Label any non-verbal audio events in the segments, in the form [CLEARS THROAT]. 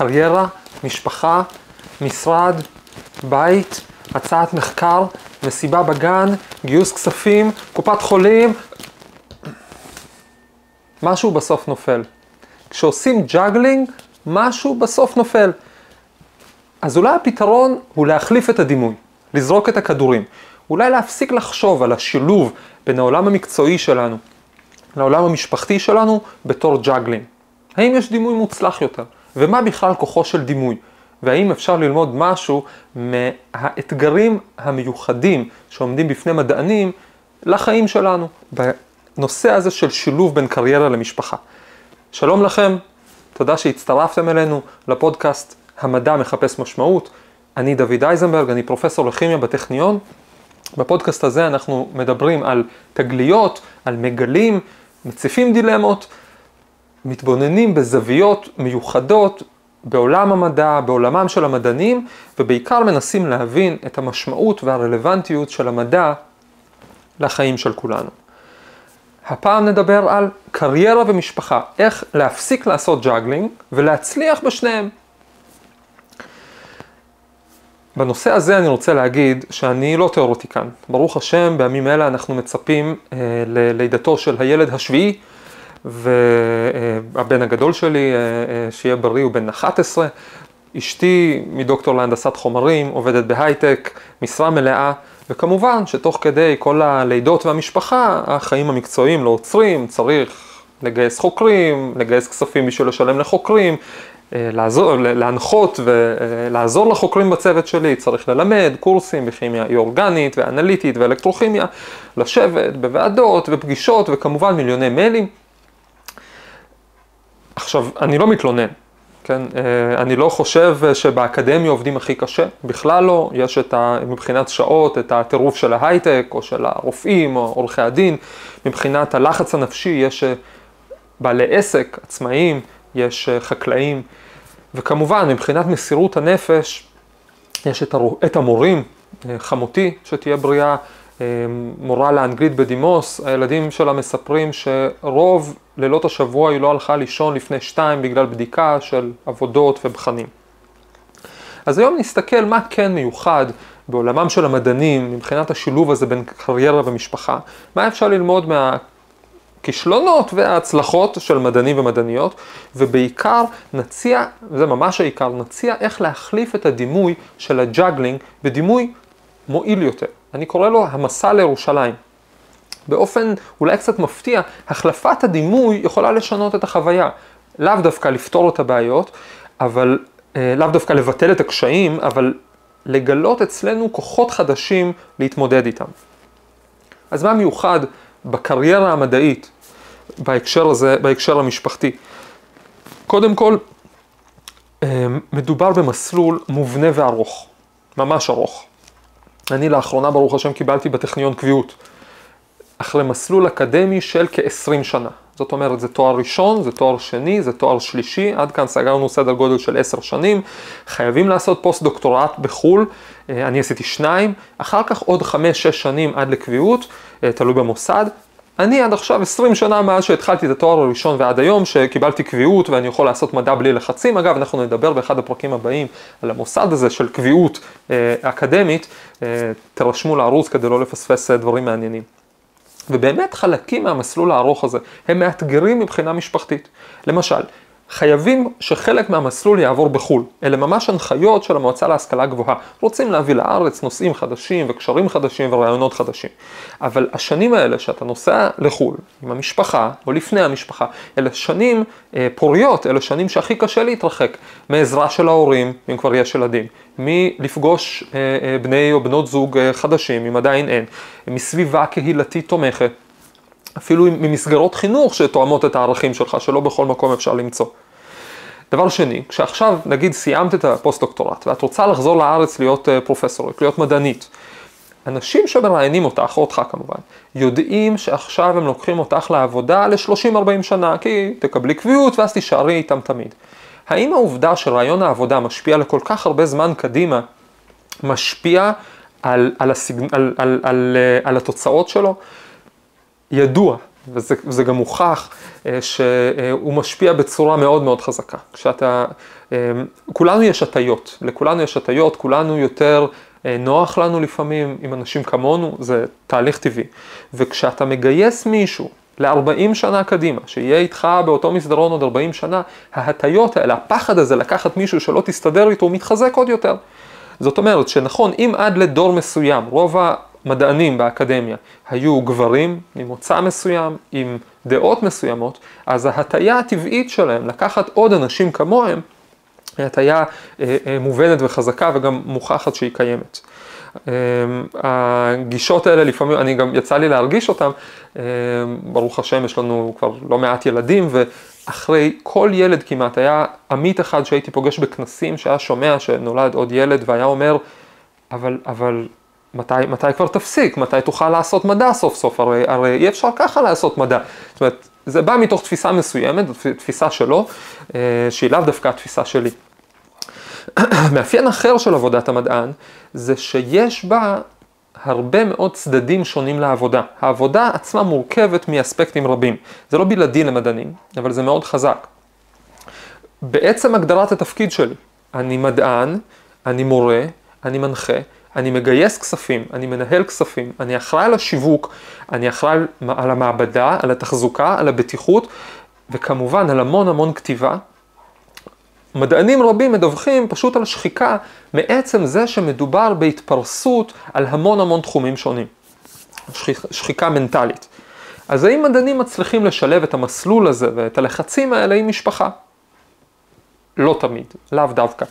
קריירה, משפחה, משרד, בית, הצעת מחקר, מסיבה בגן, גיוס כספים, קופת חולים, משהו בסוף נופל. כשעושים juggling, משהו בסוף נופל. אז אולי הפתרון הוא להחליף את הדימוי, לזרוק את הכדורים. אולי להפסיק לחשוב על השילוב בין העולם המקצועי שלנו לעולם המשפחתי שלנו בתור juggling. האם יש דימוי מוצלח יותר? ומה בכלל כוחו של דימוי? והאם אפשר ללמוד משהו מהאתגרים המיוחדים שעומדים בפני מדענים לחיים שלנו, בנושא הזה של שילוב בין קריירה למשפחה. שלום לכם, תודה שהצטרפתם אלינו לפודקאסט המדע מחפש משמעות. אני דוד אייזנברג, אני פרופסור לכימיה בטכניון. בפודקאסט הזה אנחנו מדברים על תגליות, על מגלים, מציפים דילמות, מתבוננים בזוויות מיוחדות בעולם המדע, בעולמם של המדענים, ובעיקר מנסים להבין את המשמעות והרלוונטיות של המדע לחיים של כולנו. הפעם נדבר על קריירה ומשפחה, איך להפסיק לעשות juggling ולהצליח בשניהם. בנושא הזה אני רוצה להגיד שאני לא תיאורטיקן. ברוך השם, בימים אלה אנחנו מצפים אה, ללידתו של הילד השביעי, והבן הגדול שלי, אה, אה, שיהיה בריא, הוא בן 11. אשתי מדוקטור להנדסת חומרים, עובדת בהייטק, משרה מלאה, וכמובן שתוך כדי כל הלידות והמשפחה, החיים המקצועיים לא עוצרים, צריך לגייס חוקרים, לגייס כספים בשביל לשלם לחוקרים, אה, לעזור, להנחות ולעזור לחוקרים בצוות שלי, צריך ללמד קורסים בכימיה אורגנית ואנליטית ואלקטרוכימיה, לשבת בוועדות ופגישות וכמובן מיליוני מיילים. עכשיו, אני לא מתלונן, כן? אה, אני לא חושב שבאקדמיה עובדים הכי קשה, בכלל לא. יש את ה... מבחינת שעות, את הטירוף של ההייטק, או של הרופאים, או עורכי הדין. מבחינת הלחץ הנפשי, יש אה, בעלי עסק, עצמאים, יש אה, חקלאים. וכמובן, מבחינת מסירות הנפש, יש את, הר... את המורים, חמותי, שתהיה בריאה, מורה לאנגלית בדימוס, הילדים שלה מספרים שרוב לילות השבוע היא לא הלכה לישון לפני שתיים בגלל בדיקה של עבודות ובחנים. אז היום נסתכל מה כן מיוחד בעולמם של המדענים, מבחינת השילוב הזה בין קריירה ומשפחה, מה אפשר ללמוד מהכישלונות וההצלחות של מדענים ומדעניות, ובעיקר נציע, וזה ממש העיקר, נציע איך להחליף את הדימוי של ה juggling בדימוי מועיל יותר. אני קורא לו המסע לירושלים. באופן אולי קצת מפתיע, החלפת הדימוי יכולה לשנות את החוויה. לאו דווקא לפתור את הבעיות, אבל אה, לאו דווקא לבטל את הקשיים, אבל לגלות אצלנו כוחות חדשים להתמודד איתם. אז מה מיוחד בקריירה המדעית בהקשר הזה, בהקשר המשפחתי? קודם כל, אה, מדובר במסלול מובנה וארוך, ממש ארוך. אני לאחרונה, ברוך השם, קיבלתי בטכניון קביעות. אחרי מסלול אקדמי של כ-20 שנה. זאת אומרת, זה תואר ראשון, זה תואר שני, זה תואר שלישי, עד כאן סגרנו סדר גודל של 10 שנים. חייבים לעשות פוסט דוקטורט בחו"ל, אה, אני עשיתי שניים, אחר כך עוד 5-6 שנים עד לקביעות, אה, תלוי במוסד. אני עד עכשיו 20 שנה מאז שהתחלתי את התואר הראשון ועד היום שקיבלתי קביעות ואני יכול לעשות מדע בלי לחצים. אגב, אנחנו נדבר באחד הפרקים הבאים על המוסד הזה של קביעות אה, אקדמית. אה, תרשמו לערוץ כדי לא לפספס אה, דברים מעניינים. ובאמת חלקים מהמסלול הארוך הזה הם מאתגרים מבחינה משפחתית. למשל, חייבים שחלק מהמסלול יעבור בחו"ל. אלה ממש הנחיות של המועצה להשכלה גבוהה. רוצים להביא לארץ נושאים חדשים וקשרים חדשים ורעיונות חדשים. אבל השנים האלה שאתה נוסע לחו"ל עם המשפחה או לפני המשפחה, אלה שנים אה, פוריות, אלה שנים שהכי קשה להתרחק מעזרה של ההורים, אם כבר יש ילדים, מלפגוש אה, אה, בני או בנות זוג אה, חדשים, אם עדיין אין, מסביבה קהילתית תומכת. אפילו ממסגרות חינוך שתואמות את הערכים שלך, שלא בכל מקום אפשר למצוא. דבר שני, כשעכשיו נגיד סיימת את הפוסט-דוקטורט ואת רוצה לחזור לארץ להיות אה, פרופסורית, להיות מדענית, אנשים שמראיינים אותך, או אותך כמובן, יודעים שעכשיו הם לוקחים אותך לעבודה ל-30-40 שנה, כי תקבלי קביעות ואז תישארי איתם תמיד. האם העובדה שראיון העבודה משפיע לכל כך הרבה זמן קדימה, משפיע על, על, הסג... על, על, על, על, אה, על התוצאות שלו? ידוע וזה, וזה גם מוכח אה, שהוא משפיע בצורה מאוד מאוד חזקה. כשאתה, אה, כולנו יש הטיות, לכולנו יש הטיות, כולנו יותר אה, נוח לנו לפעמים עם אנשים כמונו, זה תהליך טבעי. וכשאתה מגייס מישהו ל-40 שנה קדימה, שיהיה איתך באותו מסדרון עוד 40 שנה, ההטיות האלה, הפחד הזה לקחת מישהו שלא תסתדר איתו, הוא מתחזק עוד יותר. זאת אומרת שנכון, אם עד לדור מסוים, רוב המדענים באקדמיה היו גברים ממוצא מסוים, עם דעות מסוימות, אז ההטייה הטבעית שלהם לקחת עוד אנשים כמוהם, היא הטייה אה, אה, מובנת וחזקה וגם מוכחת שהיא קיימת. אמ, הגישות האלה לפעמים, אני גם יצא לי להרגיש אותן, אמ, ברוך השם יש לנו כבר לא מעט ילדים ואחרי כל ילד כמעט היה עמית אחד שהייתי פוגש בכנסים שהיה שומע שנולד עוד ילד והיה אומר, אבל, אבל מתי, מתי כבר תפסיק, מתי תוכל לעשות מדע סוף סוף, הרי, הרי אי אפשר ככה לעשות מדע. זאת אומרת, זה בא מתוך תפיסה מסוימת, תפיסה שלו, אה, שהיא לאו דווקא התפיסה שלי. [CLEARS THROAT] מאפיין אחר של עבודת המדען זה שיש בה הרבה מאוד צדדים שונים לעבודה. העבודה עצמה מורכבת מאספקטים רבים. זה לא בלעדי למדענים, אבל זה מאוד חזק. בעצם הגדרת התפקיד שלי, אני מדען, אני מורה, אני מנחה, אני מגייס כספים, אני מנהל כספים, אני אחראי על השיווק, אני אחראי על המעבדה, על התחזוקה, על הבטיחות, וכמובן על המון המון כתיבה, מדענים רבים מדווחים פשוט על שחיקה מעצם זה שמדובר בהתפרסות על המון המון תחומים שונים. שחיק, שחיקה מנטלית. אז האם מדענים מצליחים לשלב את המסלול הזה ואת הלחצים האלה עם משפחה? לא תמיד, לאו דווקא.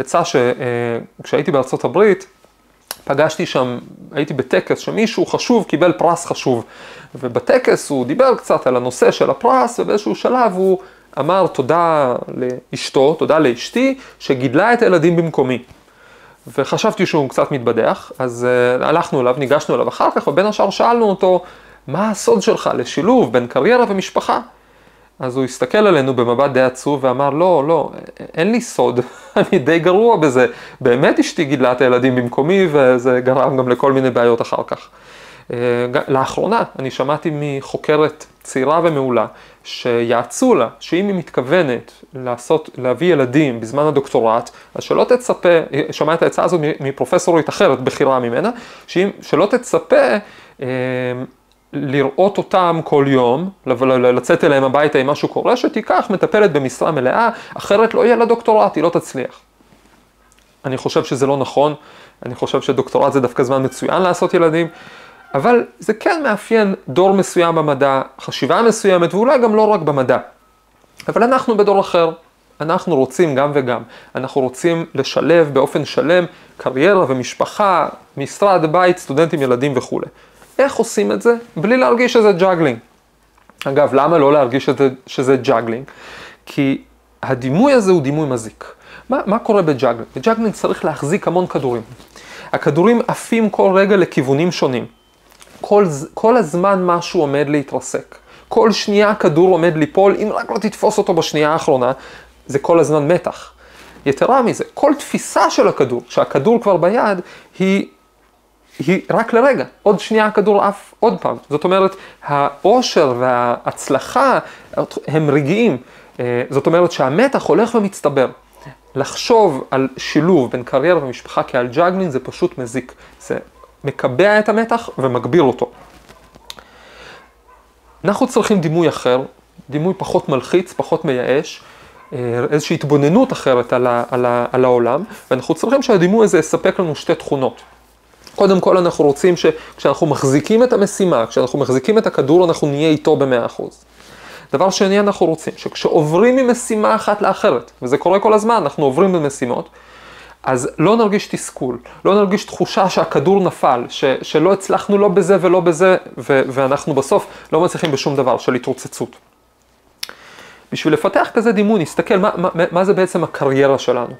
יצא שכשהייתי בארצות הברית, פגשתי שם, הייתי בטקס שמישהו חשוב קיבל פרס חשוב. ובטקס הוא דיבר קצת על הנושא של הפרס, ובאיזשהו שלב הוא אמר תודה לאשתו, תודה לאשתי, שגידלה את הילדים במקומי. וחשבתי שהוא קצת מתבדח, אז uh, הלכנו אליו, ניגשנו אליו אחר כך, ובין השאר שאלנו אותו, מה הסוד שלך לשילוב בין קריירה ומשפחה? אז הוא הסתכל עלינו במבט די עצוב ואמר, לא, לא, אין לי סוד, [LAUGHS] אני די גרוע בזה. באמת אשתי גידלה את הילדים במקומי, וזה גרם גם לכל מיני בעיות אחר כך. אה, לאחרונה אני שמעתי מחוקרת צעירה ומעולה, שיעצו לה שאם היא מתכוונת לעשות, להביא ילדים בזמן הדוקטורט, אז שלא תצפה, שמעה את העצה הזאת מפרופסורית אחרת, בכירה ממנה, שאם, שלא תצפה אה, לראות אותם כל יום, לצאת אליהם הביתה אם משהו קורה, שתיקח מטפלת במשרה מלאה, אחרת לא יהיה לה דוקטורט, היא לא תצליח. אני חושב שזה לא נכון, אני חושב שדוקטורט זה דווקא זמן מצוין לעשות ילדים. אבל זה כן מאפיין דור מסוים במדע, חשיבה מסוימת, ואולי גם לא רק במדע. אבל אנחנו בדור אחר, אנחנו רוצים גם וגם. אנחנו רוצים לשלב באופן שלם קריירה ומשפחה, משרד, בית, סטודנטים, ילדים וכולי. איך עושים את זה? בלי להרגיש שזה juggling. אגב, למה לא להרגיש שזה, שזה juggling? כי הדימוי הזה הוא דימוי מזיק. מה, מה קורה ב juggling? ב juggling צריך להחזיק המון כדורים. הכדורים עפים כל רגע לכיוונים שונים. כל, כל הזמן משהו עומד להתרסק. כל שנייה הכדור עומד ליפול, אם רק לא תתפוס אותו בשנייה האחרונה, זה כל הזמן מתח. יתרה מזה, כל תפיסה של הכדור, שהכדור כבר ביד, היא, היא רק לרגע. עוד שנייה הכדור עף עוד פעם. זאת אומרת, האושר וההצלחה הם רגעיים. אה, זאת אומרת שהמתח הולך ומצטבר. לחשוב על שילוב בין קריירה ומשפחה כעל ג'אגלין זה פשוט מזיק. זה מקבע את המתח ומגביר אותו. אנחנו צריכים דימוי אחר, דימוי פחות מלחיץ, פחות מייאש, אה, איזושהי התבוננות אחרת על, ה, על, ה, על העולם, ואנחנו צריכים שהדימוי הזה יספק לנו שתי תכונות. קודם כל אנחנו רוצים שכשאנחנו מחזיקים את המשימה, כשאנחנו מחזיקים את הכדור, אנחנו נהיה איתו במאה אחוז. דבר שני, אנחנו רוצים שכשעוברים ממשימה אחת לאחרת, וזה קורה כל הזמן, אנחנו עוברים במשימות, אז לא נרגיש תסכול, לא נרגיש תחושה שהכדור נפל, ש, שלא הצלחנו לא בזה ולא בזה, ו, ואנחנו בסוף לא מצליחים בשום דבר, של התרוצצות. בשביל לפתח כזה דימוי, נסתכל מה, מה, מה זה בעצם הקריירה שלנו.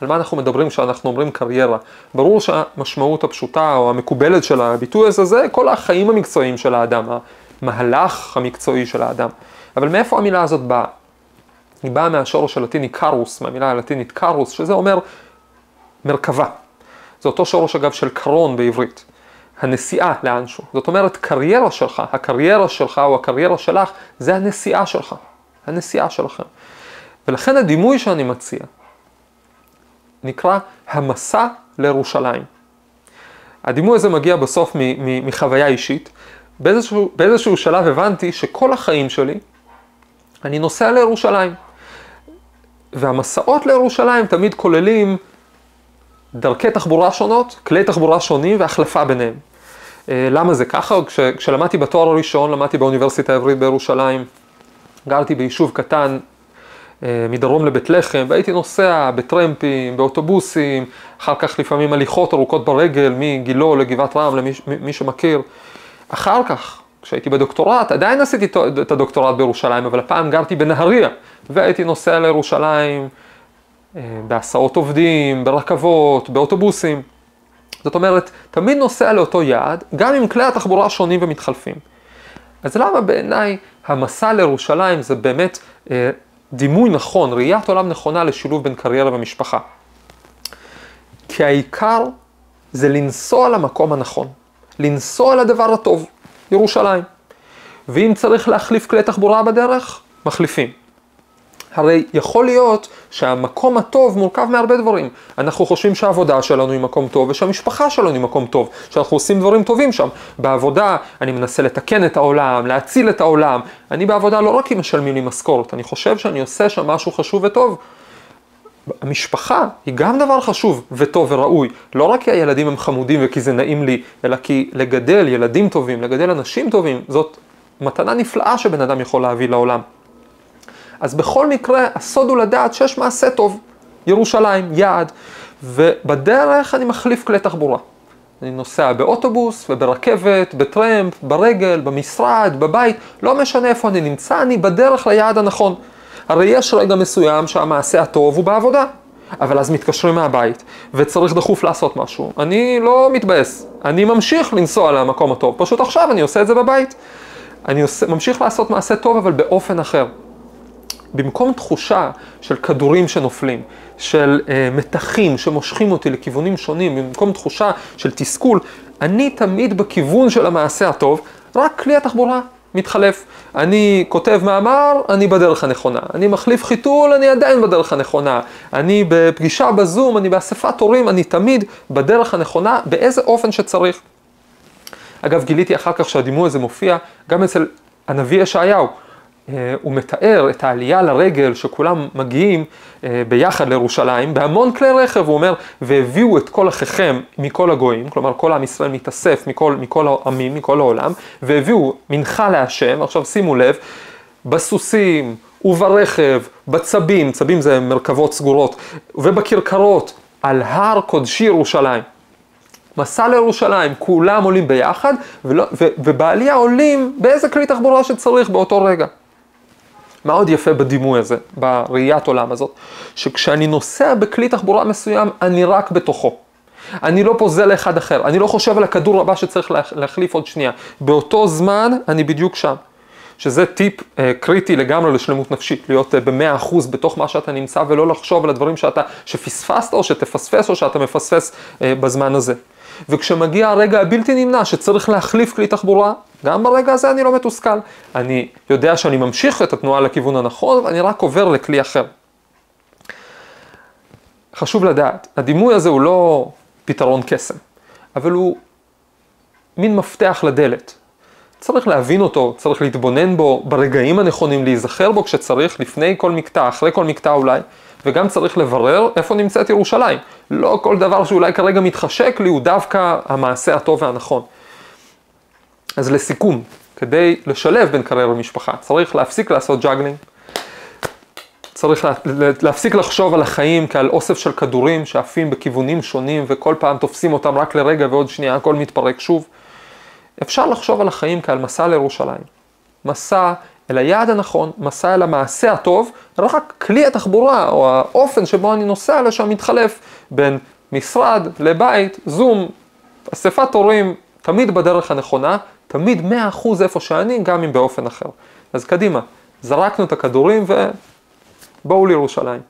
על מה אנחנו מדברים כשאנחנו אומרים קריירה. ברור שהמשמעות הפשוטה או המקובלת של הביטוי הזה זה כל החיים המקצועיים של האדם, המהלך המקצועי של האדם. אבל מאיפה המילה הזאת באה? היא באה מהשורש הלטיני קרוס, מהמילה הלטינית קרוס, שזה אומר מרכבה. זה אותו שורש אגב של קרון בעברית. הנסיעה לאנשהו. זאת אומרת, קריירה שלך, הקריירה שלך או הקריירה שלך, זה הנסיעה שלך, הנסיעה שלכם. ולכן הדימוי שאני מציע נקרא המסע לירושלים. הדימוי הזה מגיע בסוף מחוויה אישית. באיזשהו, באיזשהו שלב הבנתי שכל החיים שלי אני נוסע לירושלים. והמסעות לירושלים תמיד כוללים דרכי תחבורה שונות, כלי תחבורה שונים והחלפה ביניהם. אה, למה זה ככה? כש, כשלמדתי בתואר הראשון, למדתי באוניברסיטה העברית בירושלים, גרתי ביישוב קטן מדרום לבית לחם, והייתי נוסע בטרמפים, באוטובוסים, אחר כך לפעמים הליכות ארוכות ברגל, מגילו לגבעת רם, למי מי שמכיר. אחר כך, כשהייתי בדוקטורט, עדיין עשיתי את הדוקטורט בירושלים, אבל הפעם גרתי בנהריה, והייתי נוסע לירושלים אה, בהסעות עובדים, ברכבות, באוטובוסים. זאת אומרת, תמיד נוסע לאותו יעד, גם אם כלי התחבורה שונים ומתחלפים. אז למה בעיניי המסע לירושלים זה באמת אה, דימוי נכון, ראיית עולם נכונה לשילוב בין קריירה ומשפחה? כי העיקר זה לנסוע למקום הנכון, לנסוע לדבר הטוב, ירושלים. ואם צריך להחליף כלי תחבורה בדרך, מחליפים. הרי יכול להיות שהמקום הטוב מורכב מהרבה דברים. אנחנו חושבים שהעבודה שלנו היא מקום טוב ושהמשפחה שלנו היא מקום טוב, שאנחנו עושים דברים טובים שם. בעבודה אני מנסה לתקן את העולם, להציל את העולם. אני בעבודה לא רק כי משלמים לי משכורת, אני חושב שאני עושה שם משהו חשוב וטוב. המשפחה היא גם דבר חשוב וטוב וראוי, לא רק כי הילדים הם חמודים וכי זה נעים לי, אלא כי לגדל ילדים טובים, לגדל אנשים טובים, זאת מתנה נפלאה שבן אדם יכול להביא לעולם. אז בכל מקרה, הסוד הוא לדעת שיש מעשה טוב, ירושלים, יעד, ובדרך אני מחליף כלי תחבורה. אני נוסע באוטובוס וברכבת, בטרמפ, ברגל, במשרד, בבית, לא משנה איפה אני נמצא, אני בדרך ליעד הנכון. הרי יש רגע מסוים שהמעשה הטוב הוא בעבודה, אבל אז מתקשרים מהבית, וצריך דחוף לעשות משהו. אני לא מתבאס, אני ממשיך לנסוע למקום הטוב, פשוט עכשיו אני עושה את זה בבית. אני עושה, ממשיך לעשות מעשה טוב, אבל באופן אחר. במקום תחושה של כדורים שנופלים, של אה, מתחים שמושכים אותי לכיוונים שונים, במקום תחושה של תסכול, אני תמיד בכיוון של המעשה הטוב, רק כלי התחבורה מתחלף. אני כותב מאמר, אני בדרך הנכונה. אני מחליף חיתול, אני עדיין בדרך הנכונה. אני בפגישה בזום, אני באספת הורים, אני תמיד בדרך הנכונה, באיזה אופן שצריך. אגב, גיליתי אחר כך שהדימוי הזה מופיע גם אצל הנביא ישעיהו. אה, הוא מתאר את העלייה לרגל שכולם מגיעים אה, ביחד לירושלים בהמון כלי רכב, הוא אומר, והביאו את כל אחיכם מכל הגויים, כלומר כל עם ישראל מתאסף מכל, מכל העמים, מכל העולם, והביאו מנחה להשם, עכשיו שימו לב, בסוסים וברכב, בצבים, צבים זה מרכבות סגורות, ובכרכרות, על הר קודשי ירושלים. מסע לירושלים, כולם עולים ביחד, ולא, ו, ובעלייה עולים באיזה כלי תחבורה שצריך באותו רגע. מה עוד יפה בדימוי הזה, בראיית עולם הזאת? שכשאני נוסע בכלי תחבורה מסוים, אני רק בתוכו. אני לא פוזל לאחד אחר, אני לא חושב על הכדור הבא שצריך להחליף עוד שנייה. באותו זמן אני בדיוק שם. שזה טיפ אה, קריטי לגמרי לשלמות נפשית, להיות אה, במאה אחוז בתוך מה שאתה נמצא ולא לחשוב על הדברים שאתה, שפספסת או שתפספס או שאתה מפספס אה, בזמן הזה. וכשמגיע הרגע הבלתי נמנע שצריך להחליף כלי תחבורה, גם ברגע הזה אני לא מתוסכל. אני יודע שאני ממשיך את התנועה לכיוון הנכון, ואני רק עובר לכלי אחר. חשוב לדעת, הדימוי הזה הוא לא פתרון קסם, אבל הוא מין מפתח לדלת. צריך להבין אותו, צריך להתבונן בו ברגעים הנכונים, להיזכר בו כשצריך, לפני כל מקטע, אחרי כל מקטע אולי, וגם צריך לברר איפה נמצאת ירושלים. לא כל דבר שאולי כרגע מתחשק לי הוא דווקא המעשה הטוב והנכון. אז לסיכום, כדי לשלב בין קריירה ומשפחה, צריך להפסיק לעשות ג'אגלינג, צריך לה, להפסיק לחשוב על החיים כעל אוסף של כדורים שעפים בכיוונים שונים וכל פעם תופסים אותם רק לרגע ועוד שנייה הכל מתפרק שוב. אפשר לחשוב על החיים כעל מסע לירושלים. מסע אל היעד הנכון, מסע אל המעשה הטוב, רק כלי התחבורה או האופן שבו אני נוסע לשם מתחלף בין משרד לבית, זום, אספת הורים, תמיד בדרך הנכונה, תמיד 100% איפה שאני, גם אם באופן אחר. אז קדימה, זרקנו את הכדורים ובואו לירושלים.